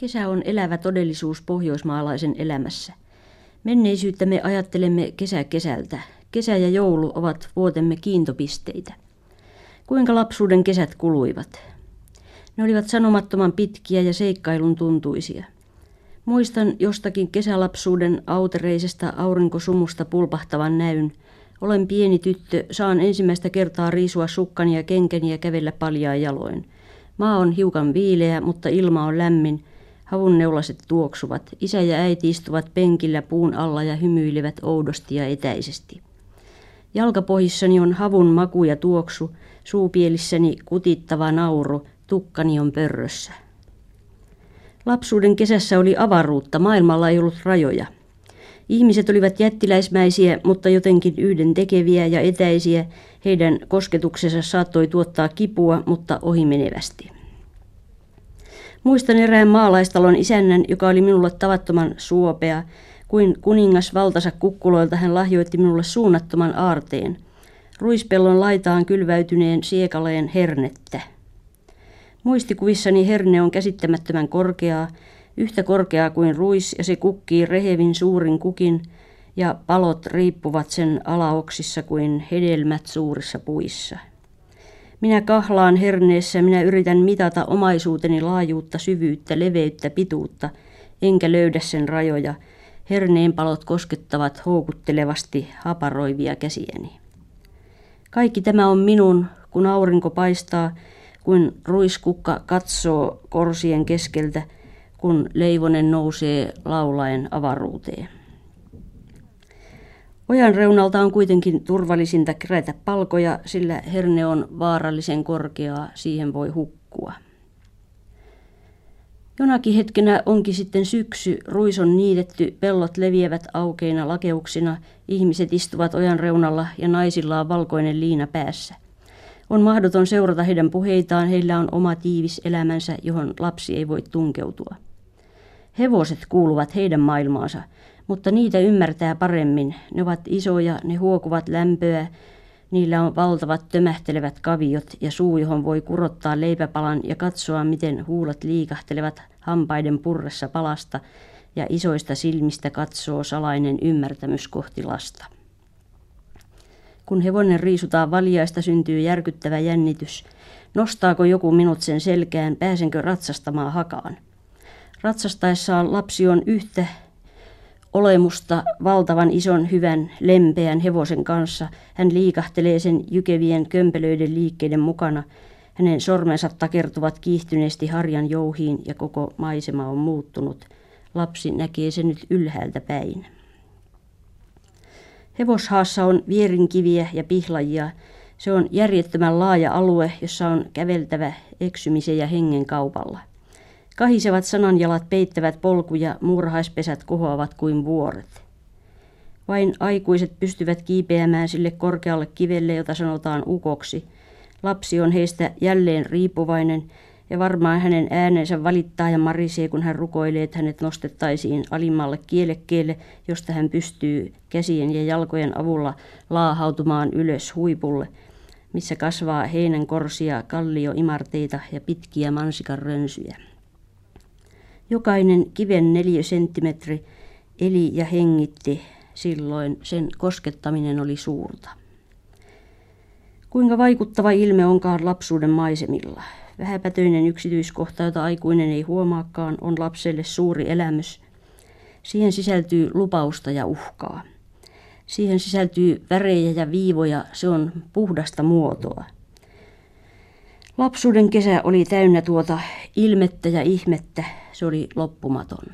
Kesä on elävä todellisuus pohjoismaalaisen elämässä. Menneisyyttä me ajattelemme kesä kesältä. Kesä ja joulu ovat vuotemme kiintopisteitä. Kuinka lapsuuden kesät kuluivat? Ne olivat sanomattoman pitkiä ja seikkailun tuntuisia. Muistan jostakin kesälapsuuden autereisesta aurinkosumusta pulpahtavan näyn. Olen pieni tyttö, saan ensimmäistä kertaa riisua sukkani ja kenkeni ja kävellä paljaa jaloin. Maa on hiukan viileä, mutta ilma on lämmin. Havunneulaset tuoksuvat. Isä ja äiti istuvat penkillä puun alla ja hymyilevät oudosti ja etäisesti. Jalkapohjissani on havun maku ja tuoksu, suupielissäni kutittava nauru, tukkani on pörrössä. Lapsuuden kesässä oli avaruutta, maailmalla ei ollut rajoja. Ihmiset olivat jättiläismäisiä, mutta jotenkin yhden tekeviä ja etäisiä. Heidän kosketuksensa saattoi tuottaa kipua, mutta ohimenevästi. Muistan erään maalaistalon isännän, joka oli minulle tavattoman suopea. Kuin kuningas valtansa kukkuloilta hän lahjoitti minulle suunnattoman aarteen. Ruispellon laitaan kylväytyneen siekaleen hernettä. Muistikuvissani herne on käsittämättömän korkeaa, yhtä korkeaa kuin ruis ja se kukkii rehevin suurin kukin ja palot riippuvat sen alaoksissa kuin hedelmät suurissa puissa. Minä kahlaan herneessä, minä yritän mitata omaisuuteni laajuutta, syvyyttä, leveyttä, pituutta, enkä löydä sen rajoja. Herneen palot koskettavat houkuttelevasti haparoivia käsiäni. Kaikki tämä on minun, kun aurinko paistaa, kuin ruiskukka katsoo korsien keskeltä, kun leivonen nousee laulaen avaruuteen. Ojan reunalta on kuitenkin turvallisinta kerätä palkoja, sillä herne on vaarallisen korkeaa, siihen voi hukkua. Jonakin hetkenä onkin sitten syksy, ruis on niitetty, pellot leviävät aukeina lakeuksina, ihmiset istuvat ojan reunalla ja naisilla on valkoinen liina päässä. On mahdoton seurata heidän puheitaan, heillä on oma tiivis elämänsä, johon lapsi ei voi tunkeutua. Hevoset kuuluvat heidän maailmaansa, mutta niitä ymmärtää paremmin. Ne ovat isoja, ne huokuvat lämpöä, niillä on valtavat tömähtelevät kaviot ja suu, johon voi kurottaa leipäpalan ja katsoa, miten huulat liikahtelevat hampaiden purressa palasta ja isoista silmistä katsoo salainen ymmärtämys kohti lasta. Kun hevonen riisutaan valjaista, syntyy järkyttävä jännitys. Nostaako joku minut sen selkään, pääsenkö ratsastamaan hakaan? Ratsastaessaan lapsi on yhtä olemusta valtavan ison hyvän lempeän hevosen kanssa. Hän liikahtelee sen jykevien kömpelöiden liikkeiden mukana. Hänen sormensa takertuvat kiihtyneesti harjan jouhiin ja koko maisema on muuttunut. Lapsi näkee sen nyt ylhäältä päin. Hevoshaassa on vierinkiviä ja pihlajia. Se on järjettömän laaja alue, jossa on käveltävä eksymisen ja hengen kaupalla. Kahisevat sananjalat peittävät polkuja, muurahaispesät kohoavat kuin vuoret. Vain aikuiset pystyvät kiipeämään sille korkealle kivelle, jota sanotaan ukoksi. Lapsi on heistä jälleen riippuvainen ja varmaan hänen äänensä valittaa ja marisee, kun hän rukoilee, että hänet nostettaisiin alimmalle kielekkeelle, josta hän pystyy käsien ja jalkojen avulla laahautumaan ylös huipulle, missä kasvaa heinän korsia, kallioimarteita ja pitkiä mansikan rönsyjä. Jokainen kiven neljä senttimetri eli ja hengitti silloin, sen koskettaminen oli suurta. Kuinka vaikuttava ilme onkaan lapsuuden maisemilla. Vähäpätöinen yksityiskohta, jota aikuinen ei huomaakaan, on lapselle suuri elämys. Siihen sisältyy lupausta ja uhkaa. Siihen sisältyy värejä ja viivoja, se on puhdasta muotoa. Lapsuuden kesä oli täynnä tuota ilmettä ja ihmettä, se oli loppumaton.